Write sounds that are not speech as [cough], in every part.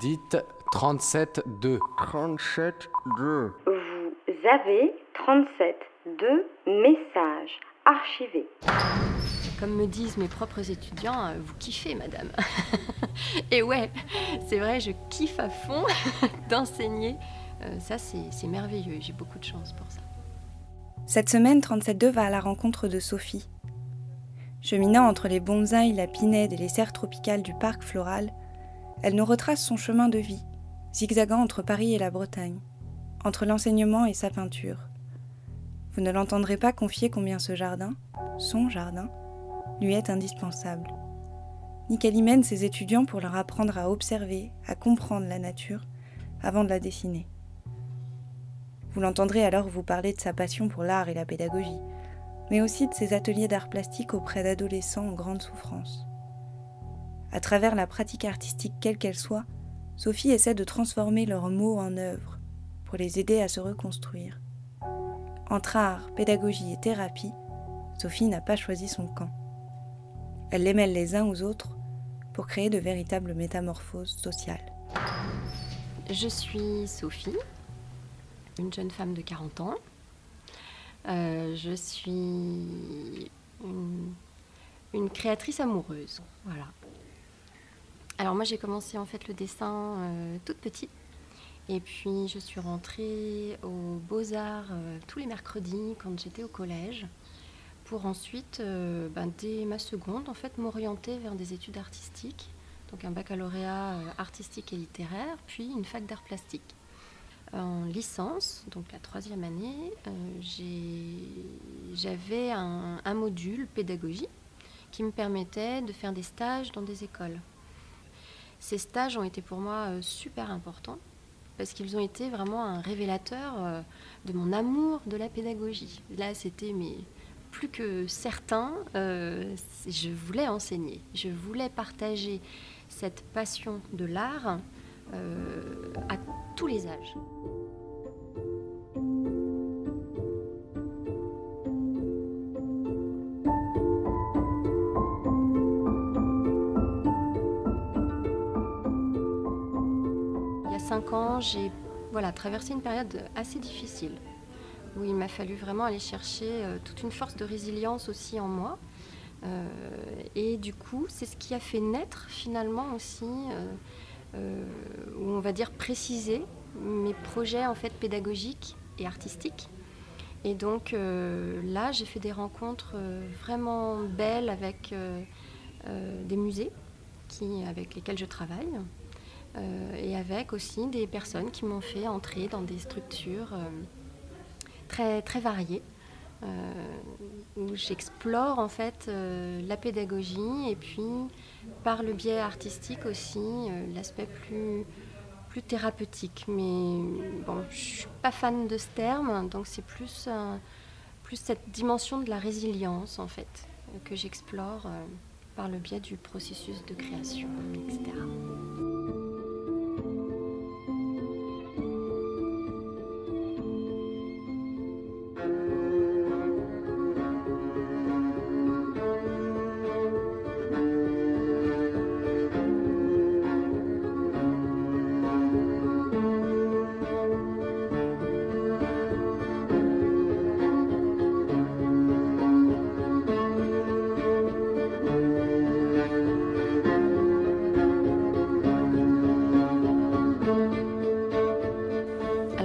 Dites 37-2. 37-2. Vous avez 37 messages archivés. Comme me disent mes propres étudiants, euh, vous kiffez, madame. [laughs] Et ouais, c'est vrai, je kiffe à fond [laughs] d'enseigner. Euh, ça, c'est merveilleux et j'ai beaucoup de chance pour ça. Cette semaine, 37.2 va à la rencontre de Sophie. Cheminant entre les bonsaïs, la pinède et les serres tropicales du parc floral, elle nous retrace son chemin de vie, zigzagant entre Paris et la Bretagne, entre l'enseignement et sa peinture. Vous ne l'entendrez pas confier combien ce jardin, son jardin, lui est indispensable, ni qu'elle y mène ses étudiants pour leur apprendre à observer, à comprendre la nature, avant de la dessiner. Vous l'entendrez alors vous parler de sa passion pour l'art et la pédagogie, mais aussi de ses ateliers d'art plastique auprès d'adolescents en grande souffrance. À travers la pratique artistique quelle qu'elle soit, Sophie essaie de transformer leurs mots en œuvres pour les aider à se reconstruire. Entre art, pédagogie et thérapie, Sophie n'a pas choisi son camp. Elle les mêle les uns aux autres pour créer de véritables métamorphoses sociales. Je suis Sophie, une jeune femme de 40 ans. Euh, je suis une, créatrice amoureuse. Voilà. Alors moi j'ai commencé en fait le dessin euh, toute petite. Et puis je suis rentrée aux Beaux-Arts euh, tous les mercredis quand j'étais au collège pour ensuite, ben, dès ma seconde, en fait, m'orienter vers des études artistiques, donc un baccalauréat artistique et littéraire, puis une fac d'art plastique en licence, donc la troisième année, euh, j'avais un, module pédagogie qui me permettait de faire des stages dans des écoles. Ces stages ont été pour moi euh, super importants parce qu'ils ont été vraiment un révélateur euh, de mon amour de la pédagogie. Là, c'était mais plus que certain, je voulais enseigner, je voulais partager cette passion de l'art à tous les âges. Il y a cinq ans, j'ai voilà, traversé une période assez difficile où il m'a fallu vraiment aller chercher euh, toute une force de résilience aussi en moi. Euh, et du coup, c'est ce qui a fait naître finalement aussi euh, où on va dire préciser mes projets en fait pédagogiques et artistiques. Et donc là, j'ai fait des rencontres vraiment belles avec des musées qui, avec lesquels je travaille et avec aussi des personnes qui m'ont fait entrer dans des structures très, très variées. où j'explore en fait la pédagogie et puis par le biais artistique aussi, euh, l'aspect plus, plus thérapeutique. Mais bon, je suis pas fan de ce terme, donc c'est plus, plus cette dimension de la résilience en fait que j'explore euh, par le biais du processus de création, etc.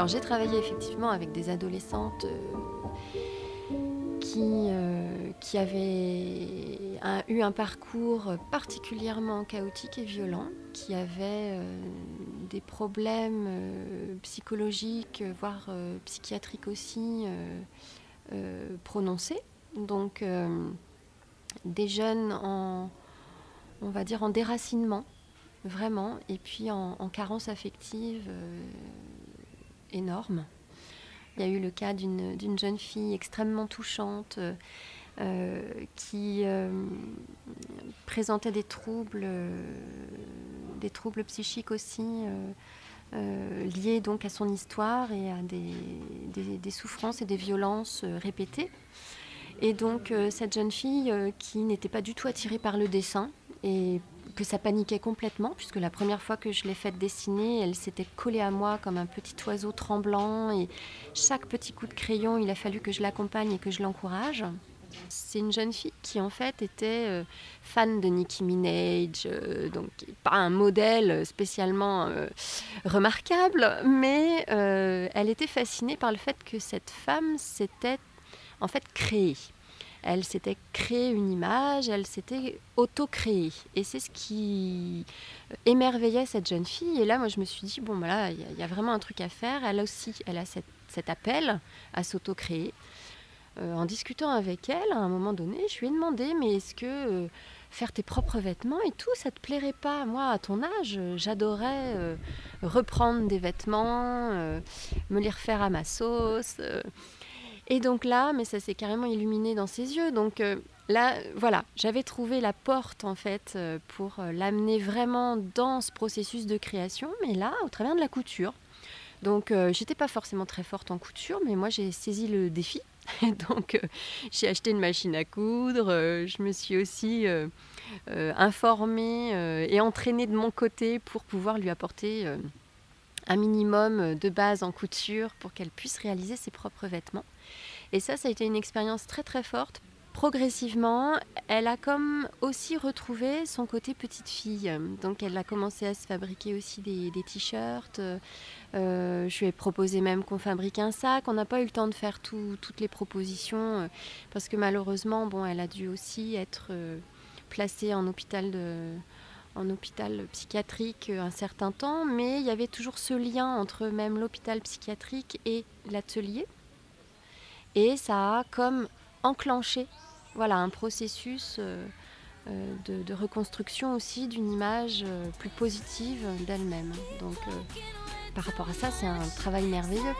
Alors j'ai travaillé effectivement avec des adolescentes euh, qui, euh, qui avaient eu un parcours particulièrement chaotique et violent, qui avaient euh, des problèmes psychologiques, voire psychiatriques aussi prononcés. Donc des jeunes en, on va dire, en déracinement, vraiment, et puis en, en carence affective énorme. Il y a eu le cas d'une jeune fille extrêmement touchante euh, qui euh, présentait des troubles, des troubles psychiques aussi euh, liés donc à son histoire et à des, des souffrances et des violences répétées. Et donc cette jeune fille qui n'était pas du tout attirée par le dessin et que ça paniquait complètement, puisque la première fois que je l'ai faite dessiner, elle s'était collée à moi comme un petit oiseau tremblant, et chaque petit coup de crayon, il a fallu que je l'accompagne et que je l'encourage. C'est une jeune fille qui en fait était euh, fan de Nicki Minaj, euh, donc pas un modèle spécialement euh, remarquable, mais elle était fascinée par le fait que cette femme s'était en fait créée. Elle s'était créée une image, elle s'était auto-créée. Et c'est ce qui émerveillait cette jeune fille. Et là, moi, je me suis dit, bon, voilà, il y, a vraiment un truc à faire. Elle aussi, elle a cet appel à s'auto-créer. Euh, en discutant avec elle, à un moment donné, je lui ai demandé, mais est-ce que euh, faire tes propres vêtements et tout, ça te plairait pas? Moi, à ton âge, j'adorais euh, reprendre des vêtements, me les refaire à ma sauce. Et donc là, mais ça s'est carrément illuminé dans ses yeux. Donc là, voilà, j'avais trouvé la porte en fait pour l'amener vraiment dans ce processus de création, mais là, au travers de la couture. Donc, j'étais pas forcément très forte en couture, mais moi, j'ai saisi le défi [laughs] Donc euh, j'ai acheté une machine à coudre, euh, je me suis aussi euh, informée et entraînée de mon côté pour pouvoir lui apporter un minimum de base en couture pour qu'elle puisse réaliser ses propres vêtements. Et ça, ça a été une expérience très très forte progressivement, elle a comme aussi retrouvé son côté petite fille. Donc elle a commencé à se fabriquer aussi des, t-shirts. Euh, je lui ai proposé même qu'on fabrique un sac. On n'a pas eu le temps de faire toutes les propositions euh, parce que malheureusement, bon, elle a dû aussi être euh, placée en hôpital en hôpital psychiatrique un certain temps, mais il y avait toujours ce lien entre même l'hôpital psychiatrique et l'atelier. Et ça a comme enclencher voilà, un processus euh, euh, de, reconstruction aussi d'une image euh, plus positive d'elle-même. Donc par rapport à ça, c'est un travail merveilleux.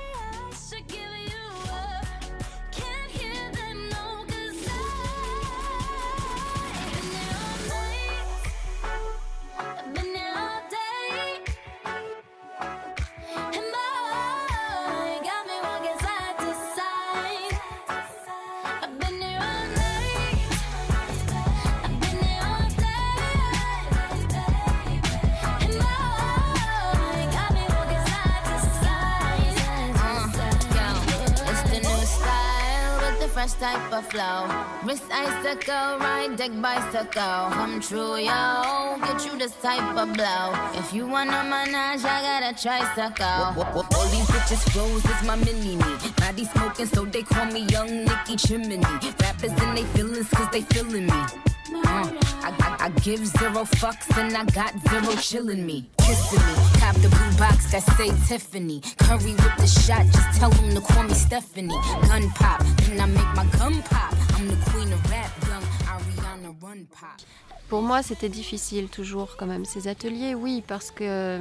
Type of flow. Wrist icicle, ride deck bicycle. Come true, yo. Get you this type of blow. If you wanna manage, I got a tricycle. All these bitches froze, it's my mini me. Body smoking, so they call me Young Nicky Chimney. Rappers and they feelings, cause they feeling me. Uh, I, Give zero fucks and I got zero chillin' me. Kissing me. Cop the blue box that say Tiffany. Curry with the shot, just tell them to call me Stephanie. Gun pop, then I make my gun pop? I'm the queen of rap, young Ariana Run Pop. Pour moi, c'était difficile toujours quand même ces ateliers, oui, parce que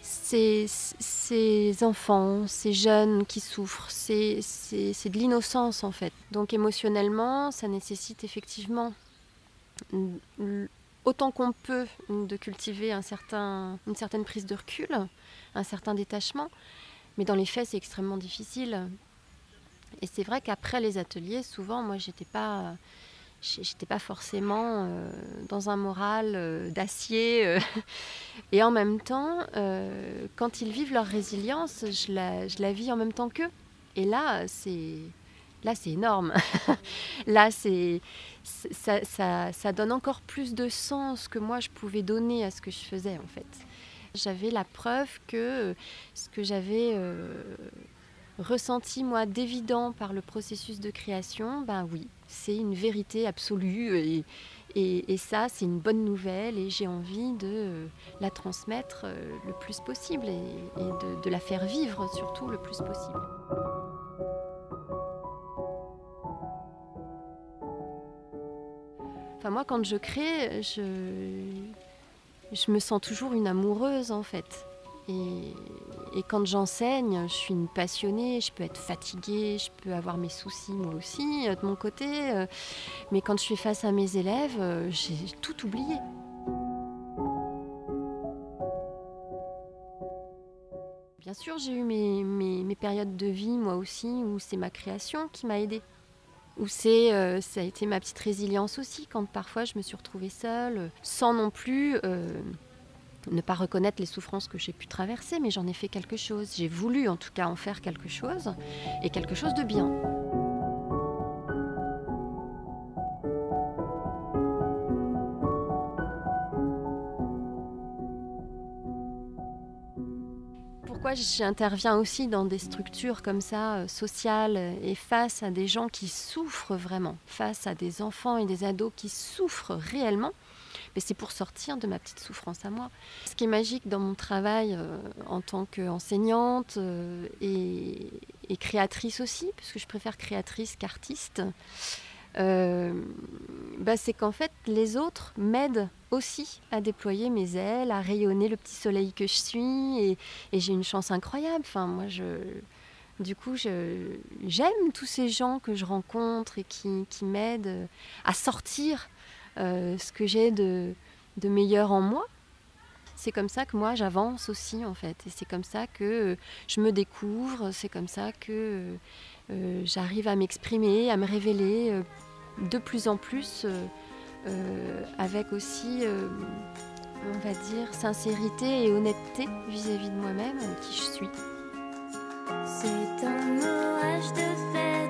ces, enfants, ces jeunes qui souffrent, c'est de l'innocence en fait. Donc émotionnellement, ça nécessite effectivement autant qu'on peut de cultiver une certaine prise de recul, un certain détachement. Mais dans les faits, c'est extrêmement difficile. Et c'est vrai qu'après les ateliers, souvent, moi, j'étais pas j'étais pas forcément euh, dans un moral euh, d'acier. Euh. et en même temps, quand ils vivent leur résilience, je la, je la vis en même temps qu'eux. Et là, c'est là c'est énorme. [laughs] là, c'est ça, donne encore plus de sens que moi je pouvais donner à ce que je faisais en fait. J'avais la preuve que ce que j'avais ressenti moi d'évident par le processus de création, ben oui, c'est une vérité absolue et, ça c'est une bonne nouvelle et j'ai envie de la transmettre euh, le plus possible et, de, la faire vivre surtout le plus possible. Enfin moi quand je crée, je, je me sens toujours une amoureuse en fait. Et, quand j'enseigne, je suis une passionnée, je peux être fatiguée, je peux avoir mes soucis moi aussi euh, de mon côté. Euh, mais quand je suis face à mes élèves, euh, j'ai tout oublié. Bien sûr, j'ai eu mes, mes, périodes de vie moi aussi où c'est ma création qui m'a aidée. Où c'est, euh, ça a été ma petite résilience aussi, quand parfois je me suis retrouvée seule, sans non plus euh, ne pas reconnaître les souffrances que j'ai pu traverser, mais j'en ai fait quelque chose. J'ai voulu en tout cas en faire quelque chose, et quelque chose de bien. J'interviens aussi dans des structures comme ça, euh, sociales, et face à des gens qui souffrent vraiment, face à des enfants et des ados qui souffrent réellement. Mais c'est pour sortir de ma petite souffrance à moi. Ce qui est magique dans mon travail euh, en tant qu'enseignante euh, et, et, créatrice aussi, puisque je préfère créatrice qu'artiste, euh, bah, c'est qu'en fait, les autres m'aident aussi à déployer mes ailes, à rayonner le petit soleil que je suis. Et, j'ai une chance incroyable. Enfin, moi, du coup, j'aime tous ces gens que je rencontre et qui, m'aident à sortir euh, ce que j'ai de, meilleur en moi. C'est comme ça que moi j'avance aussi en fait. Et c'est comme ça que je me découvre, c'est comme ça que j'arrive à m'exprimer, à me révéler euh, de plus en plus euh, avec aussi, on va dire, sincérité et honnêteté vis-à-vis de moi-même, qui je suis. C'est un orage de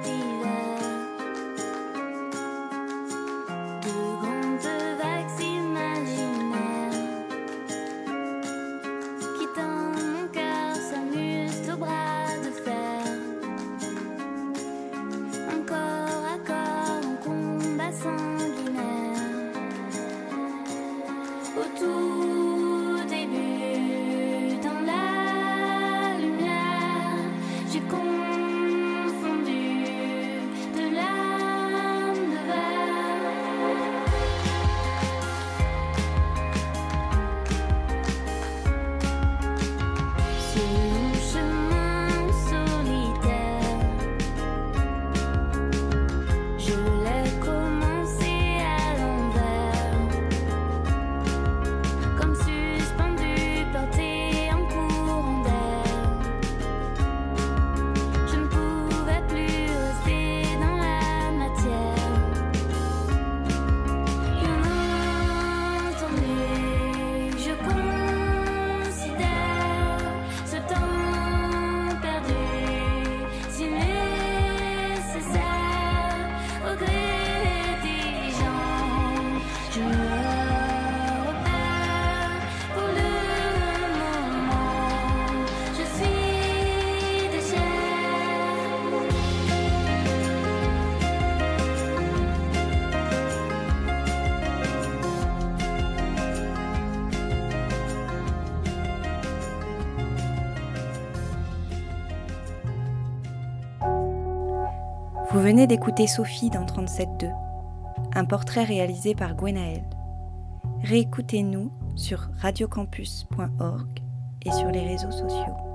Vous venez d'écouter Sophie dans 37.2, un portrait réalisé par Gwenaël. Réécoutez-nous sur radiocampus.org et sur les réseaux sociaux.